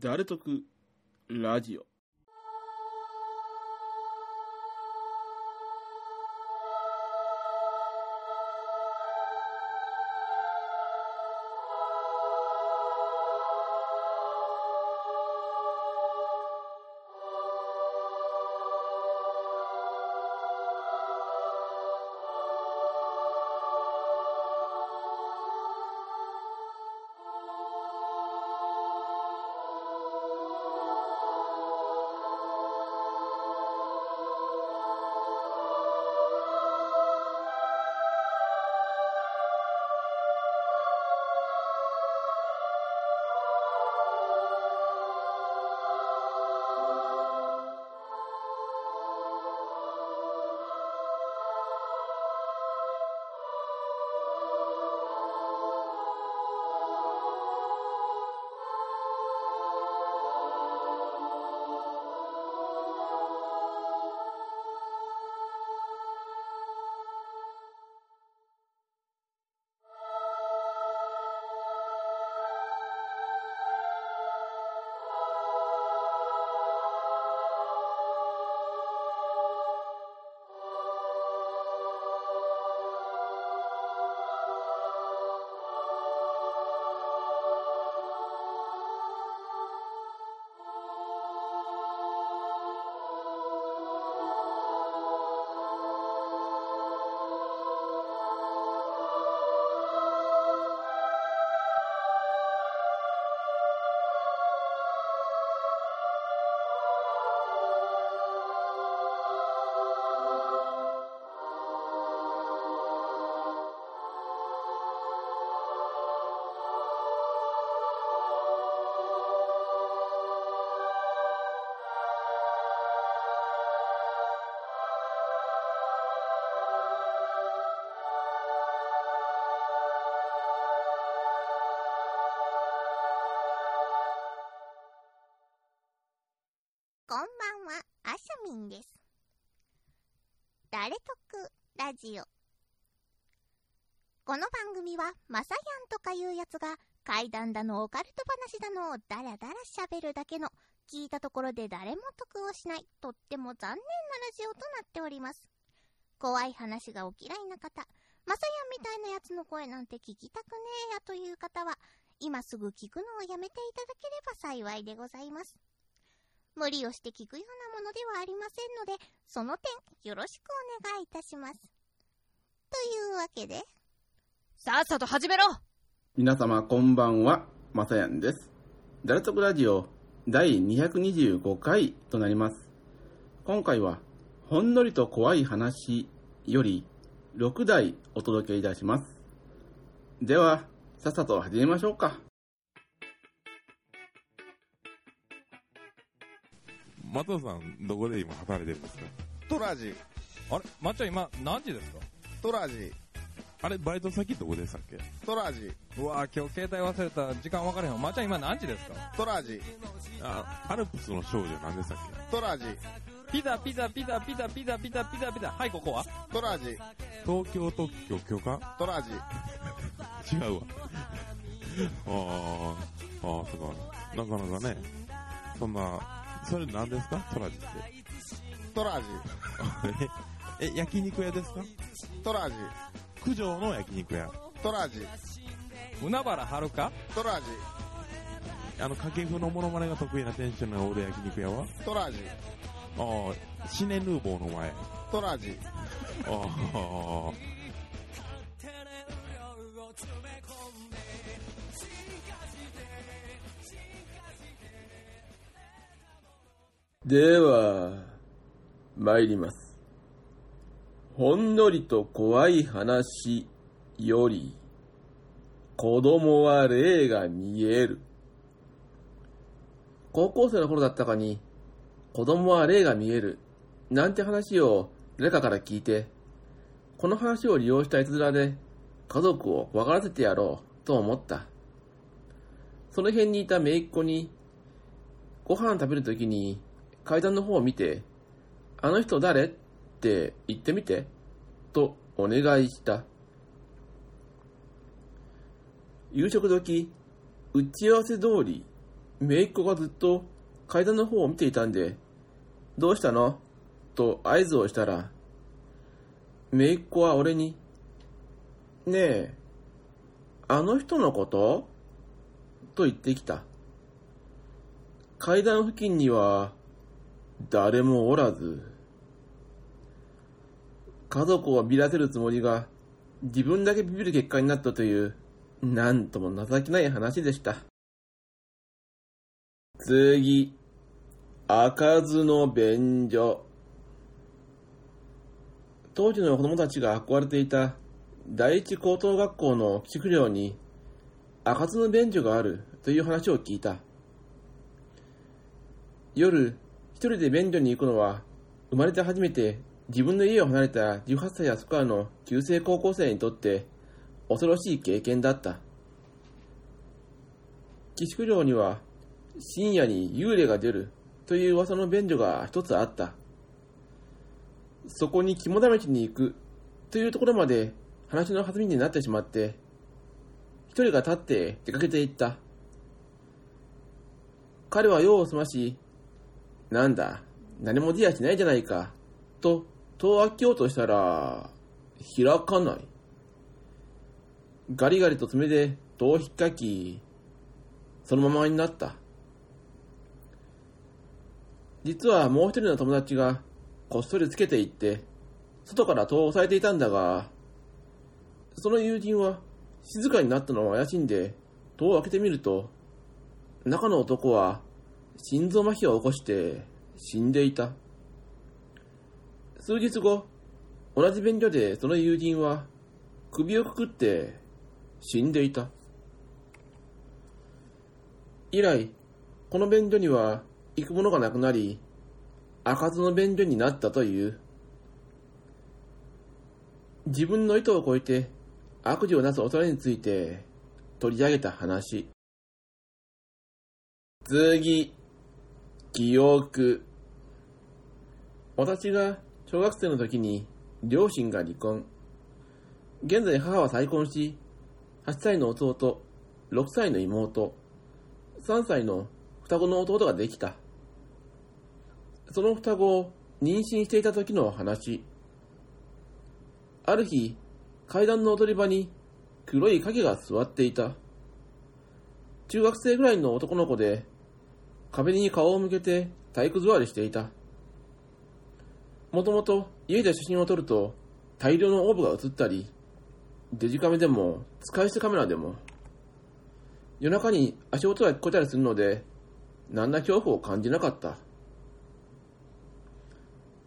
誰得ラジオ。あさみんです。誰得ラジオ。この番組は、まさやんとかいうやつが、怪談だのオカルト話だのをダラダラ喋るだけの、聞いたところで誰も得をしない、とっても残念なラジオとなっております。怖い話がお嫌いな方、まさやんみたいなやつの声なんて聞きたくねえやという方は、今すぐ聞くのをやめていただければ幸いでございます。無理をして聞くようなものではありませんので、その点よろしくお願いいたします。というわけで、さっさと始めろ皆様こんばんは、まさやんです。誰得ラジオ第225回となります。今回は、ほんのりと怖い話より6台お届けいたします。では、さっさと始めましょうか。松尾さん、どこで今働いてるんですか？トラジ、あれ？まっちゃん今何時ですか？トラジ、あれ、バイト先どこでしたっけ？トラジ、うわ今日携帯忘れた時間分かれへんわ。まっちゃん今何時ですか？トラジ、あ、アルプスの少女何でしたっトラジ、ピザピザピザピザピザピザピザピザ。はいここは？トラジ、け東京特許許可トラジ、違うわ。あー、あー、そうか。なかなかね、そんな、それ何ですか？トラジって。トラジ、え、え焼肉屋ですか？トラジ、九条の焼肉屋。トラジ、海原はるか？トラジ、あの、掛布のモノマネが得意な店主の俺焼肉屋は？トラジ、あー、シネヌーボーの前。トラジ、あー、では、参ります。ほんのりと怖い話より、子供は霊が見える。高校生の頃だったかに、子供は霊が見える。なんて話を誰かから聞いて、この話を利用したいつづらで家族を怖がらせてやろうと思った。その辺にいた姪っ子に、ご飯食べるときに階段の方を見て、あの人誰？って言ってみて、とお願いした。夕食時、打ち合わせ通り、姪っ子がずっと階段の方を見ていたんで、どうしたの？と合図をしたら、姪っ子は俺に、ねえ、あの人のこと？と言ってきた。階段付近には誰もおらず、家族をビらせるつもりが自分だけビビる結果になったという、なんとも情けない話でした。次、開かずの便所。当時の子供たちが憧れていた第一高等学校の寄宿寮に開かずの便所があるという話を聞いた。夜、人で便所に行くのは生まれて初めて自分の家を離れた18歳やそこらの旧制高校生にとって恐ろしい経験だった。寄宿寮には深夜に幽霊が出るという噂の便所が一つあった。そこに肝試しに行くというところまで話の弾みになってしまって、一人が立って出かけていった。彼は用を済まし、なんだ、何も出やしないじゃないか、と戸を開けようとしたら、開かない。ガリガリと爪で戸を引っかき、そのままになった。実はもう一人の友達がこっそりつけていって、外から戸を押さえていたんだが、その友人は静かになったのを怪しんで戸を開けてみると、中の男は心臓麻痺を起こして死んでいた。数日後、同じ便所でその友人は首をくくって死んでいた。以来、この便所には行くものがなくなり、開かずの便所になったという。自分の意図を超えて悪事をなす恐れについて取り上げた話。次、記憶。私が小学生の時に両親が離婚。現在母は再婚し、8歳の弟、6歳の妹、3歳の双子の弟ができた。その双子を妊娠していた時の話。ある日、階段の踊り場に黒い影が座っていた。中学生ぐらいの男の子で、壁に顔を向けて体育座りしていた。もともと家で写真を撮ると大量のオーブが映ったり、デジカメでも使い捨てカメラでも、夜中に足音が聞こえたりするので、何ら恐怖を感じなかった。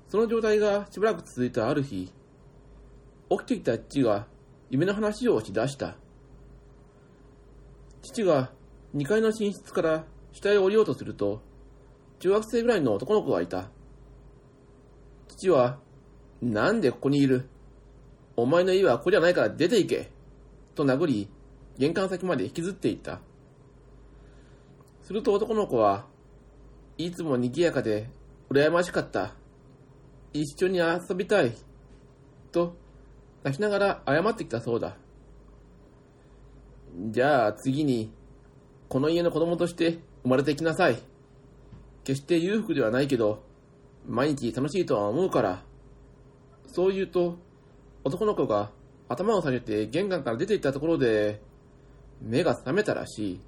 その状態がしばらく続いたある日、起きてきた父が夢の話をしだした。父が2階の寝室から下へ降りようとすると、中学生ぐらいの男の子がいた。父は、なんでここにいる？お前の家はここじゃないから出て行けと殴り、玄関先まで引きずっていった。すると男の子は、いつも賑やかで羨ましかった。一緒に遊びたい。と、泣きながら謝ってきたそうだ。じゃあ次に、この家の子供として生まれてきなさい。決して裕福ではないけど、毎日楽しいとは思うから。そう言うと、男の子が頭を下げて玄関から出て行ったところで、目が覚めたらしい。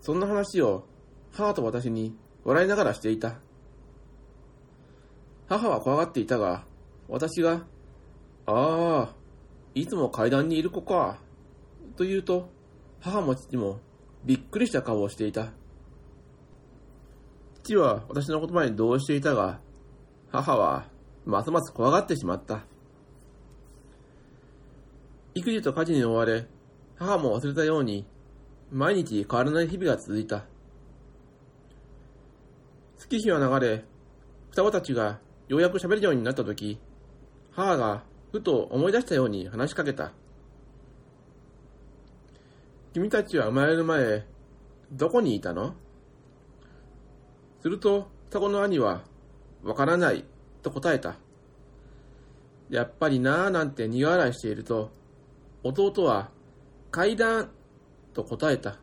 そんな話を母と私に笑いながらしていた。母は怖がっていたが、私が、ああ、いつも階段にいる子か、と言うと、母も父もびっくりした顔をしていた。父は私の言葉に同意していたが、母はますます怖がってしまった。育児と家事に追われ、母も忘れたように、毎日変わらない日々が続いた。月日は流れ、双子たちがようやく喋るようになったとき、母がふと思い出したように話しかけた。君たちは生まれる前、どこにいたの？すると、双子の兄は、わからない、と答えた。やっぱりなぁなんて苦笑いしていると、弟は、階段、と答えた。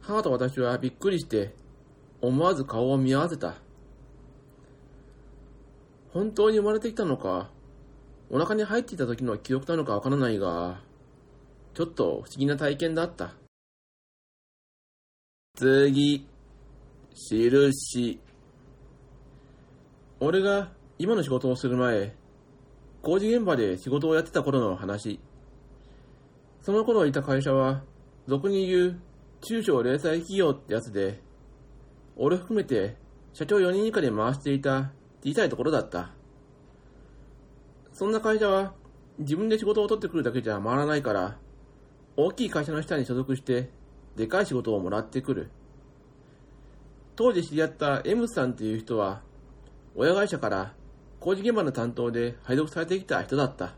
母と私はびっくりして、思わず顔を見合わせた。本当に生まれてきたのか、お腹に入っていた時の記憶なのかわからないが、ちょっと不思議な体験だった。次、印。俺が今の仕事をする前、工事現場で仕事をやってた頃の話。その頃いた会社は、俗に言う中小零細企業ってやつで、俺含めて社長4人以下で回していた小さいところだった。そんな会社は自分で仕事を取ってくるだけじゃ回らないから、大きい会社の下に所属して、でかい仕事をもらってくる。当時知り合った M さんっていう人は、親会社から工事現場の担当で配属されてきた人だった。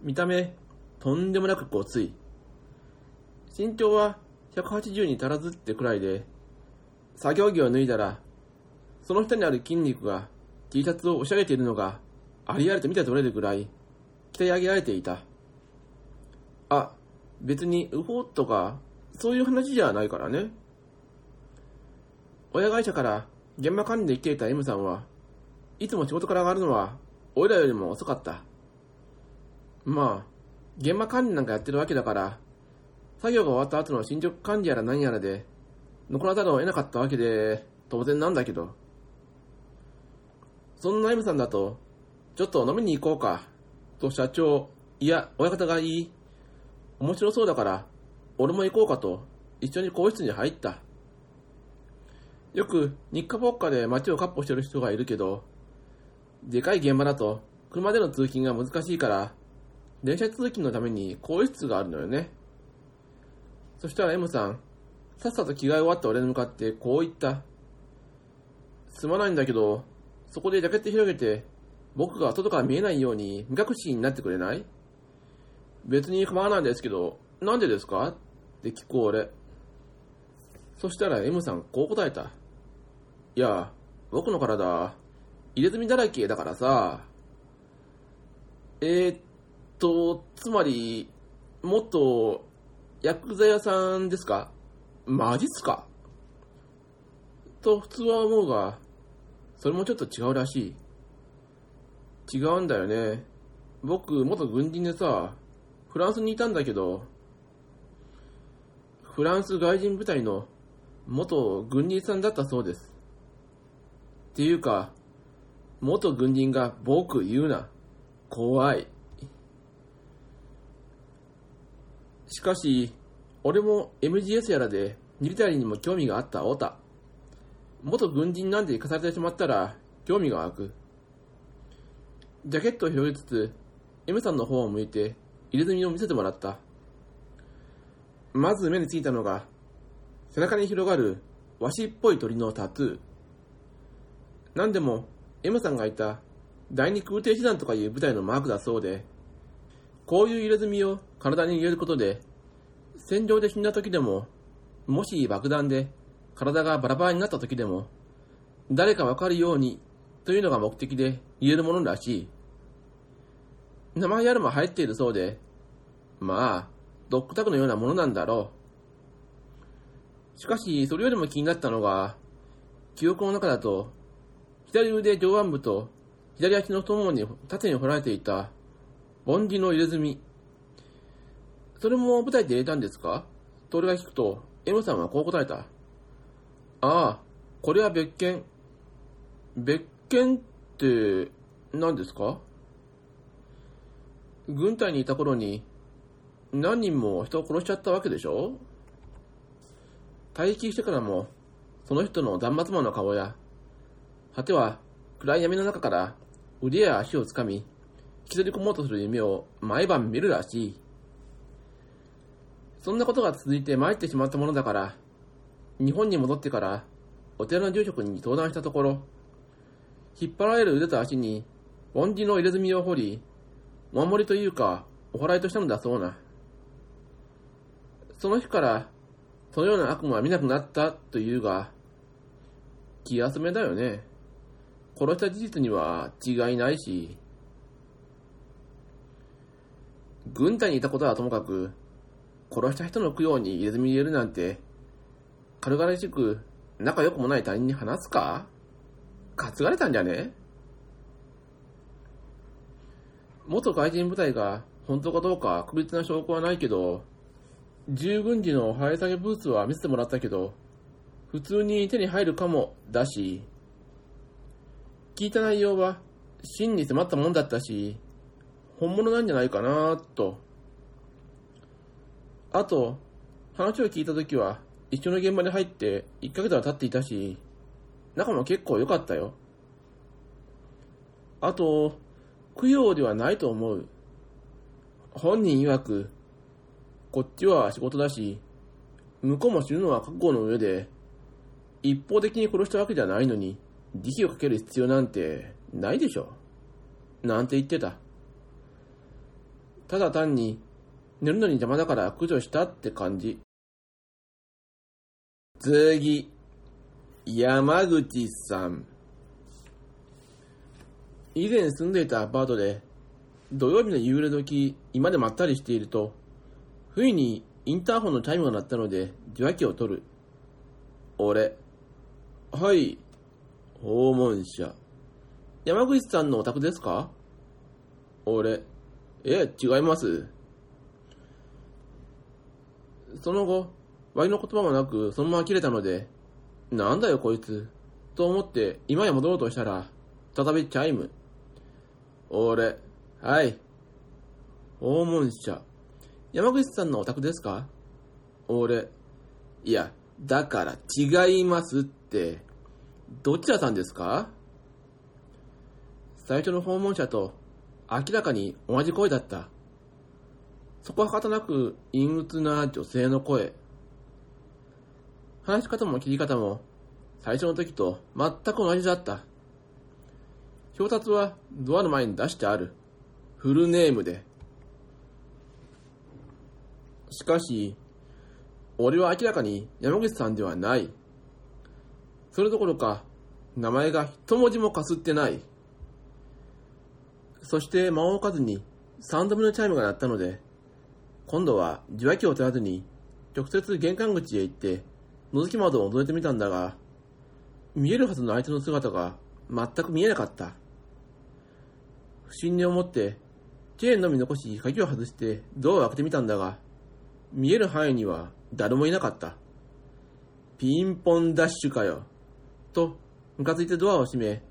見た目、とんでもなくごつい。身長は180に足らずってくらいで、作業着を脱いだら、その下にある筋肉が T シャツを押し上げているのがありありと見て取れるぐらい鍛え上げられていた。あ、別にウホとかそういう話じゃないからね。親会社から現場管理で来ていた M さんは、いつも仕事から上がるのは俺らよりも遅かった。まあ、現場管理なんかやってるわけだから、作業が終わった後の進捗管理やら何やらで、残らざるを得なかったわけで、当然なんだけど。そんな M さんだと、ちょっと飲みに行こうか、と社長、いや、親方がいい。面白そうだから、俺も行こうかと、一緒に更衣室に入った。よく日課ぼっかで街をカッ歩してる人がいるけど、でかい現場だと車での通勤が難しいから、電車通勤のために更衣室があるのよね。そしたら M さん、さっさと着替え終わった俺に向かってこう言った。すまないんだけど、そこでジャケット広げて、僕が外から見えないように目隠しになってくれない？別に構わないですけど、なんでですか？って聞こう俺。そしたら M さんこう答えた。いや、僕の体、入れ墨だらけだからさ。えー、っと、つまり、もっと、薬剤屋さんですか？マジっすか？と普通は思うが、それもちょっと違うらしい。違うんだよね。僕、元軍人でさ、フランスにいたんだけど、フランス外人部隊の元軍人さんだったそうです。っていうか、元軍人が僕言うな。怖い。しかし、俺も MGS やらでミリタリーにも興味があったオタ。元軍人なんで行かされてしまったら興味が湧く。ジャケットを広げつつ、M さんの方を向いて入れ墨を見せてもらった。まず目についたのが、背中に広がる和紙っぽい鳥のタトゥー。なんでも、M さんがいた第二空挺師団とかいう部隊のマークだそうで、こういう入れ墨を体に入れることで、戦場で死んだ時でも、もし爆弾で体がバラバラになった時でも、誰かわかるようにというのが目的で入れるものらしい。名前やるも入っているそうで、まあ、ドッグタグのようなものなんだろう。しかし、それよりも気になったのが、記憶の中だと、左腕上腕部と左足の太ももに縦に掘られていた、梵字の入れ墨。それも舞台で入れたんですか？と俺が聞くと、M さんはこう答えた。ああ、これは別件。別件って、何ですか？軍隊にいた頃に、何人も人を殺しちゃったわけでしょ？退役してからも、その人の断末魔の顔や、果ては暗い闇の中から腕や足をつかみ、引きずり込もうとする夢を毎晩見るらしい。そんなことが続いて参ってしまったものだから、日本に戻ってからお寺の住職に相談したところ、引っ張られる腕と足に、梵字の入れ墨を彫り、お守りというか、お祓いとしたのだそうな。その日から、そのような悪夢は見なくなったというが、気休めだよね。殺した事実には違いないし、軍隊にいたことはともかく、殺した人の供養に入れ墨入れるなんて軽々しく仲良くもない他人に話すか？担がれたんじゃね？元外人部隊が本当かどうか確実な証拠はないけど、従軍時の生え下げブーツは見せてもらったけど、普通に手に入るかもだし、聞いた内容は真に迫ったもんだったし、本物なんじゃないかなと。あと、話を聞いた時は一緒の現場に入って1ヶ月は経っていたし、仲も結構良かったよ。あと、供養ではないと思う。本人曰く、こっちは仕事だし、向こうも死ぬのは覚悟の上で、一方的に殺したわけじゃないのに、慈悲をかける必要なんてないでしょ。なんて言ってた。ただ単に、寝るのに邪魔だから駆除したって感じ。次、山口さん。以前住んでいたアパートで、土曜日の夕暮れ時、今でまったりしていると、不意にインターホンのチャイムが鳴ったので、受話器を取る。俺。はい。訪問者。山口さんのお宅ですか？俺。え、違います。その後、割の言葉もなく、そのまま切れたので、なんだよこいつ。と思って、今へ戻ろうとしたら、再びチャイム。俺。はい。訪問者。山口さんのお宅ですか？俺。いや、だから違いますって。どちらさんですか？最初の訪問者と明らかに同じ声だった。そこはかたなく陰鬱な女性の声。話し方も切り方も最初の時と全く同じだった。表札はドアの前に出してある。フルネームで。しかし、俺は明らかに山口さんではない。それどころか、名前が一文字もかすってない。そして間を置かずに三度目のチャイムが鳴ったので、今度は受話器を取らずに直接玄関口へ行って覗き窓を覗いてみたんだが、見えるはずの相手の姿が全く見えなかった。不審に思って、チェーンのみ残し鍵を外してドアを開けてみたんだが、見える範囲には誰もいなかった。ピンポンダッシュかよ。と、ムカついてドアを閉め、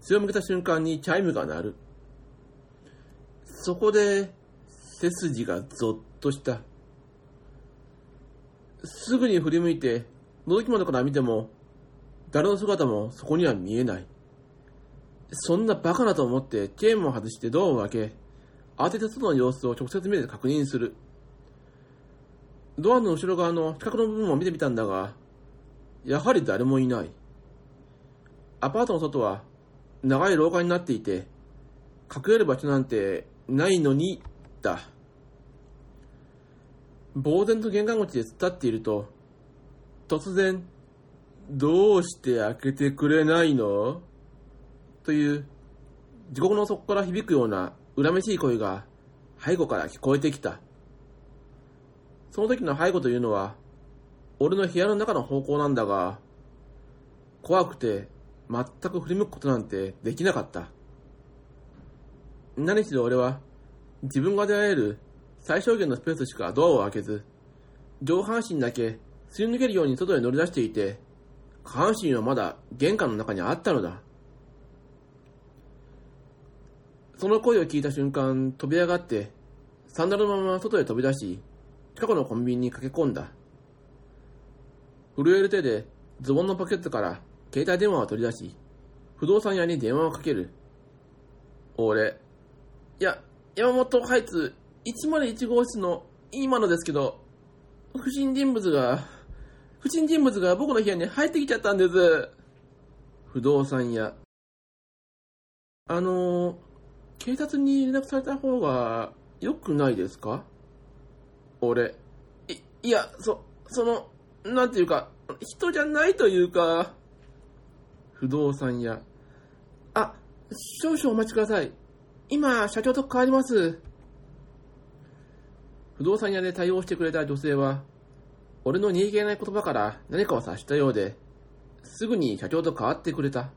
強を向けた瞬間にチャイムが鳴る。そこで、背筋がゾッとした。すぐに振り向いて、覗き窓から見ても、誰の姿もそこには見えない。そんなバカなと思ってチェーンも外してドアを開け、慌てて外の様子を直接目で確認する。ドアの後ろ側の近くの部分を見てみたんだが、やはり誰もいない。アパートの外は長い廊下になっていて、隠れる場所なんてないのに、だ。呆然と玄関口で突っ立っていると、突然、どうして開けてくれないの？という、地獄の底から響くような恨めしい声が背後から聞こえてきた。その時の背後というのは、俺の部屋の中の方向なんだが、怖くて全く振り向くことなんてできなかった。何しろ俺は、自分が出会える最小限のスペースしかドアを開けず、上半身だけすり抜けるように外へ乗り出していて、下半身はまだ玄関の中にあったのだ。その声を聞いた瞬間、飛び上がって、サンダルのまま外へ飛び出し、近くのコンビニに駆け込んだ。震える手でズボンのポケットから携帯電話を取り出し、不動産屋に電話をかける。俺、いや、山本ハイツ101号室の今のですけど、不審人物が、不審人物が僕の部屋に入ってきちゃったんです。不動産屋。あのー、警察に連絡された方が良くないですか？俺。い、いや、そ、その、なんていうか、人じゃないというか、不動産屋。あ、少々お待ちください。今、社長と変わります。不動産屋で対応してくれた女性は、俺の逃げない言葉から何かを察したようで、すぐに社長と変わってくれた。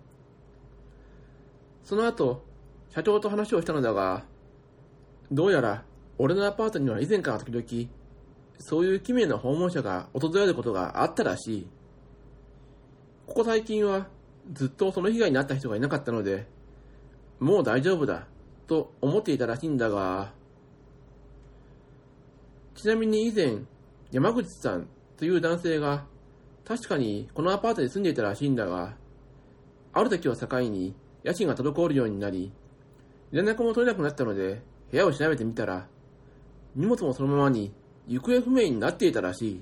その後、社長と話をしたのだが、どうやら俺のアパートには以前から時々、そういう奇妙な訪問者が訪れることがあったらしい。ここ最近はずっとその被害に遭った人がいなかったので、もう大丈夫だと思っていたらしいんだが、ちなみに以前、山口さんという男性が確かにこのアパートに住んでいたらしいんだが、ある時を境に家賃が滞るようになり、連絡も取れなくなったので部屋を調べてみたら、荷物もそのままに行方不明になっていたらしい。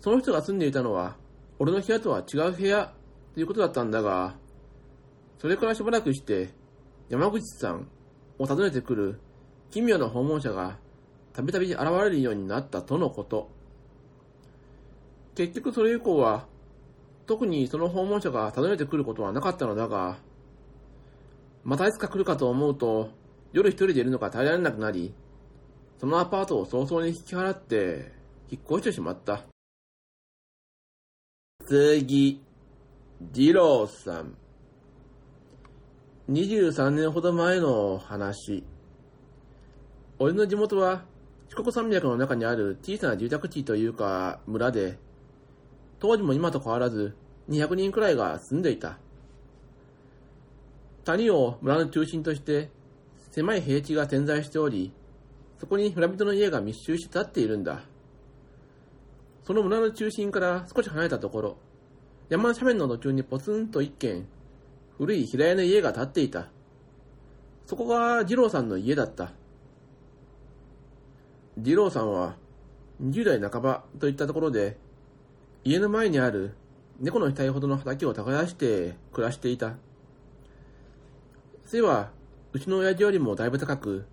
その人が住んでいたのは、俺の部屋とは違う部屋ということだったんだが、それからしばらくして、山口さんを訪ねてくる奇妙な訪問者がたびたび現れるようになったとのこと。結局それ以降は、特にその訪問者が訪ねてくることはなかったのだが、またいつか来るかと思うと、夜一人でいるのが耐えられなくなり、そのアパートを早々に引き払って、引っ越してしまった。次、二郎さん。23年ほど前の話。俺の地元は四国山脈の中にある小さな住宅地というか村で、当時も今と変わらず200人くらいが住んでいた。谷を村の中心として狭い平地が点在しており、そこに村人の家が密集して立っているんだ。その村の中心から少し離れたところ、山の斜面の途中にポツンと一軒、古い平屋の家が建っていた。そこが二郎さんの家だった。二郎さんは20代半ばといったところで、家の前にある猫の額ほどの畑を耕して暮らしていた。背はうちの親父よりもだいぶ高く、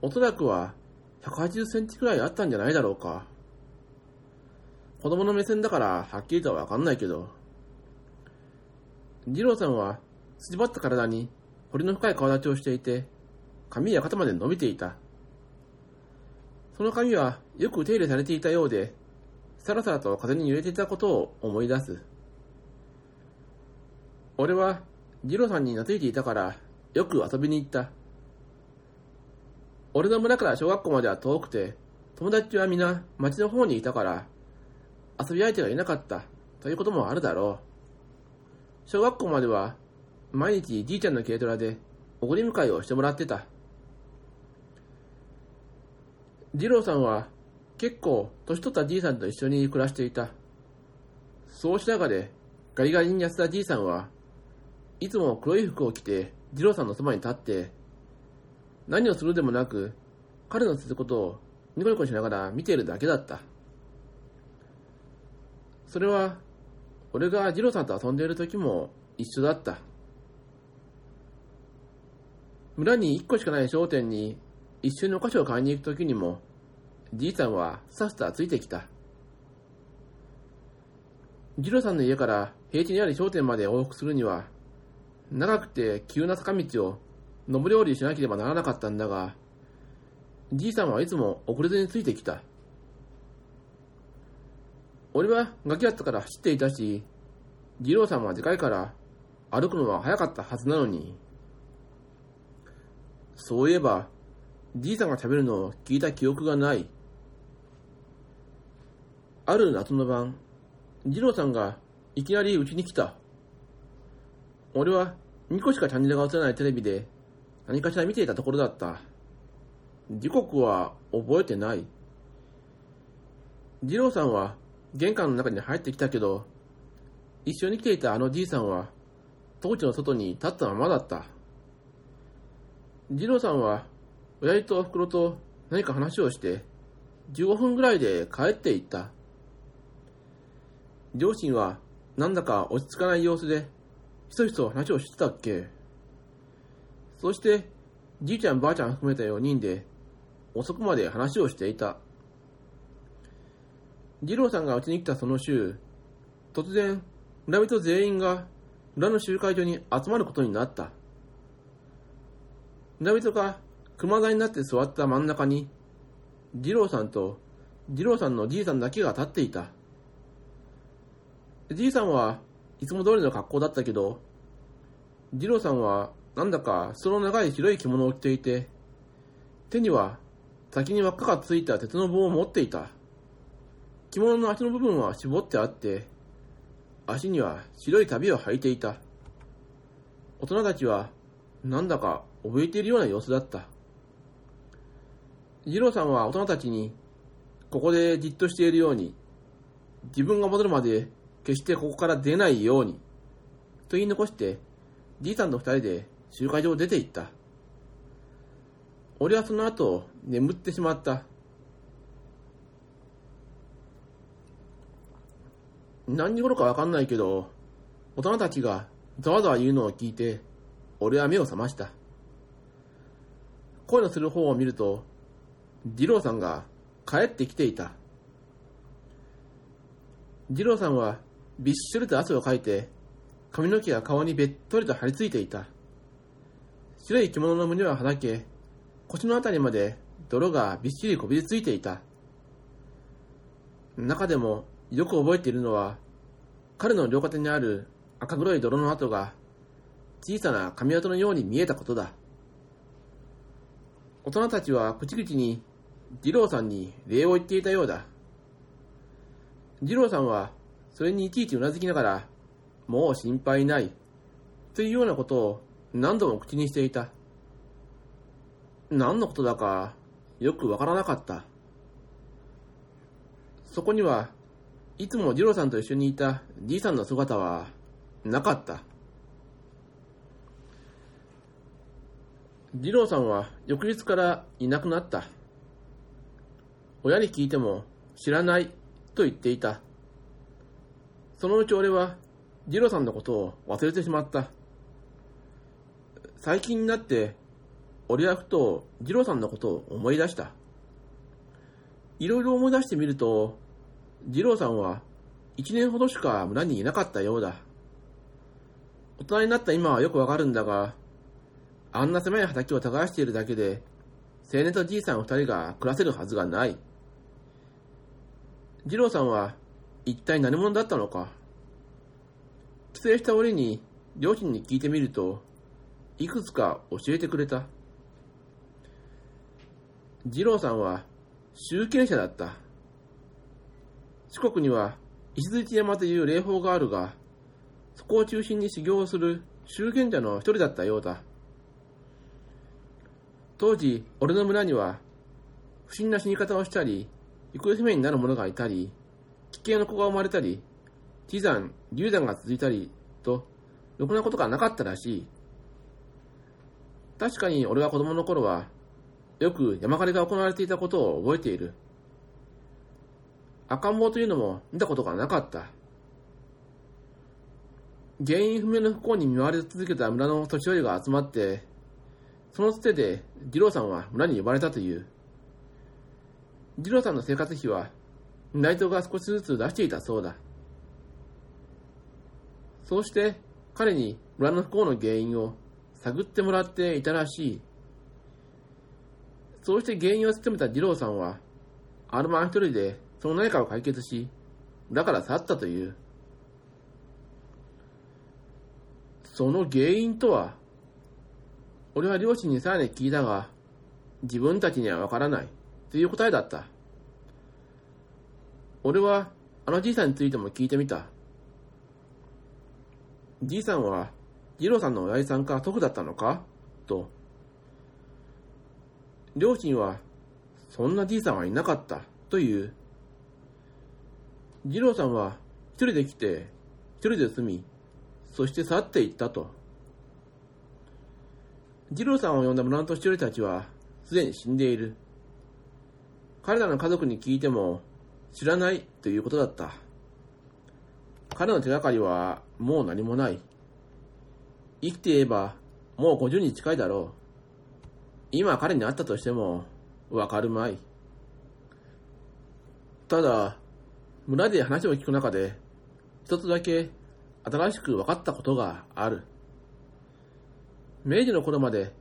おそらくは180センチくらいあったんじゃないだろうか。子供の目線だからはっきりとはわかんないけど。二郎さんは筋張った体に彫りの深い顔立ちをしていて、髪や肩まで伸びていた。その髪はよく手入れされていたようで、さらさらと風に揺れていたことを思い出す。俺は二郎さんに懐いていたから、よく遊びに行った。俺の村から小学校までは遠くて、友達は皆町の方にいたから、遊び相手がいなかったということもあるだろう。小学校までは毎日じいちゃんの軽トラで送り迎えをしてもらってた。二郎さんは結構年取ったじいさんと一緒に暮らしていた。そうしながらガリガリに痩せたじいさんはいつも黒い服を着て二郎さんのそばに立って何をするでもなく彼のすることをニコニコしながら見ているだけだった。それは俺が二郎さんと遊んでいる時も一緒だった。村に一個しかない商店に一緒にお菓子を買いに行く時にも、じいさんはさっさついてきた。二郎さんの家から平地にある商店まで往復するには、長くて急な坂道を上り下りしなければならなかったんだが、じいさんはいつも遅れずについてきた。俺はガキだったから走っていたし、二郎さんはでかいから歩くのは早かったはずなのに。そういえば、じいさんが喋るのを聞いた記憶がない。ある夏の晩、二郎さんがいきなりうちに来た。俺は2個しかチャンネルが映らないテレビで何かしら見ていたところだった。時刻は覚えてない。二郎さんは玄関の中に入ってきたけど、一緒に来ていたあのじいさんは、当地の外に立ったままだった。二郎さんは、親父とお袋と何か話をして、15分ぐらいで帰っていった。両親は、なんだか落ち着かない様子で、ひそひそ話をしてたっけ？そして、じいちゃんばあちゃん含めた4人で、遅くまで話をしていた。二郎さんがうちに来たその週、突然、村人全員が村の集会所に集まることになった。村人が熊座になって座った真ん中に、二郎さんと二郎さんのじいさんだけが立っていた。じいさんはいつも通りの格好だったけど、二郎さんはなんだか裾の長い白い着物を着ていて、手には先に輪っかがついた鉄の棒を持っていた。着物の足の部分は絞ってあって、足には白い旅を履いていた。大人たちはなんだか怯えているような様子だった。二郎さんは大人たちに、ここでじっとしているように、自分が戻るまで決してここから出ないように、と言い残して、じいさんと二人で集会場を出て行った。俺はその後、眠ってしまった。何時頃かわかんないけど、大人たちがざわざわ言うのを聞いて、俺は目を覚ました。声のする方を見ると、二郎さんが帰ってきていた。二郎さんはびっしょりと汗をかいて、髪の毛が顔にべっとりと張り付いていた。白い着物の胸ははだけ、腰のあたりまで泥がびっしりこびりついていた。中でもよく覚えているのは、彼の両肩にある赤黒い泥の跡が小さな髪跡のように見えたことだ。大人たちは口々に二郎さんに礼を言っていたようだ。二郎さんはそれにいちいちうなずきながら、もう心配ない、というようなことを何度も口にしていた。何のことだかよくわからなかった。そこにはいつも二郎さんと一緒にいたじいさんの姿はなかった。二郎さんは翌日からいなくなった。親に聞いても知らないと言っていた。そのうち俺は二郎さんのことを忘れてしまった。最近になって俺はふと二郎さんのことを思い出した。いろいろ思い出してみると、二郎さんは一年ほどしか村にいなかったようだ。大人になった今はよくわかるんだが、あんな狭い畑を耕しているだけで、青年とじいさん二人が暮らせるはずがない。二郎さんは一体何者だったのか？帰省した折に両親に聞いてみると、いくつか教えてくれた。二郎さんは宗権者だった。四国には石鎚山という霊峰があるが、そこを中心に修行をする宗権者の一人だったようだ。当時、俺の村には、不審な死に方をしたり、行方不明になる者がいたり、危険な子が生まれたり、地山、流山が続いたり、と、ろくなことがなかったらしい。確かに俺が子供の頃は、よく山狩りが行われていたことを覚えている。赤ん坊というのも見たことがなかった。原因不明の不幸に見舞われ続けた村の年寄りが集まって、そのつてで二郎さんは村に呼ばれたという。二郎さんの生活費は、内藤が少しずつ出していたそうだ。そうして彼に村の不幸の原因を探ってもらっていたらしい。そうして原因を務めた二郎さんは、アルマン一人でその何かを解決し、だから去ったという。その原因とは、俺は両親にさらに聞いたが、自分たちにはわからない、という答えだった。俺は、あのじいさんについても聞いてみた。じいさんは、二郎さんの親父さんか祖父だったのか？と。両親は、そんなじいさんはいなかった、という。二郎さんは、一人で来て、一人で住み、そして去っていったと。二郎さんを呼んだ村の年寄りたちは、すでに死んでいる。彼らの家族に聞いても、知らないということだった。彼の手がかりは、もう何もない。生きていれば、もう50に近いだろう。今彼に会ったとしても、わかるまい。ただ、村で話を聞く中で、一つだけ新しく分かったことがある。明治の頃まで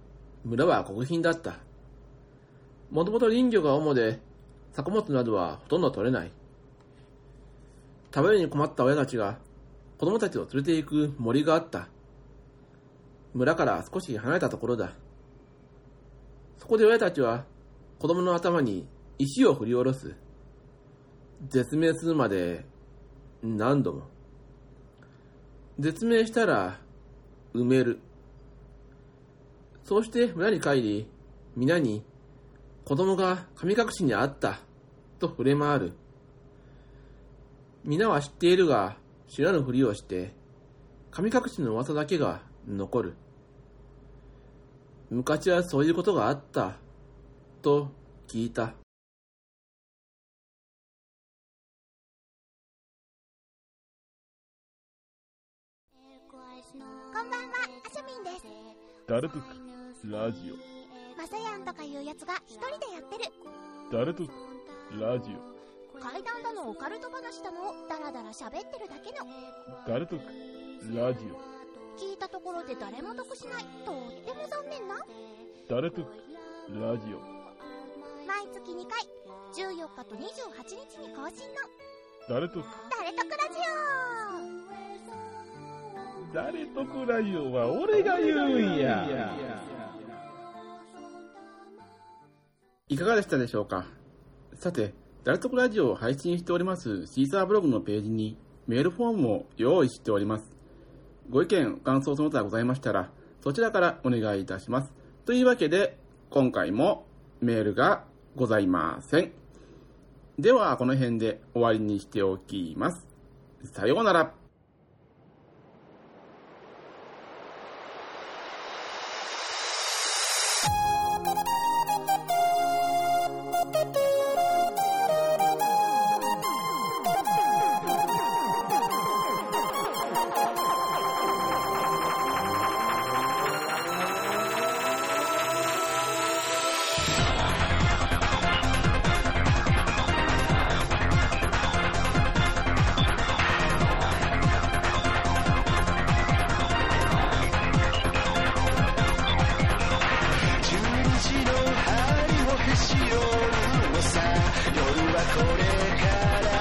村は国賓だった。もともと林業が主で、作物などはほとんど取れない。食べるに困った親たちが子供たちを連れて行く森があった。村から少し離れたところだ。そこで親たちは子供の頭に石を振り下ろす。絶命するまで何度も。絶命したら埋める。そうして村に帰り、皆に子供が神隠しにあったと触れ回る。皆は知っているが知らぬふりをして神隠しの噂だけが残る。昔はそういうことがあったと聞いた。こんばんは、あしゃみんです。誰とラジまさやんとかいうやつが一人でやってる。オ誰と？ラジ怪談だのオカルト話だの。をダラダラ喋ってるだけの。オ誰と？ラジ聞いたところで誰も得しない。とっても残念な。オ誰と？ラジオ。毎月2回、14日と28日に更新の。誰と？誰得ラジ誰とラジオは俺が言うんやいかがでしたでしょうか？さて、ダルトクラジオを配信しておりますシーサーブログのページにメールフォームを用意しております。ご意見、感想その他ございましたら、そちらからお願いいたします。というわけで、今回もメールがございません。では、この辺で終わりにしておきます。さようなら。から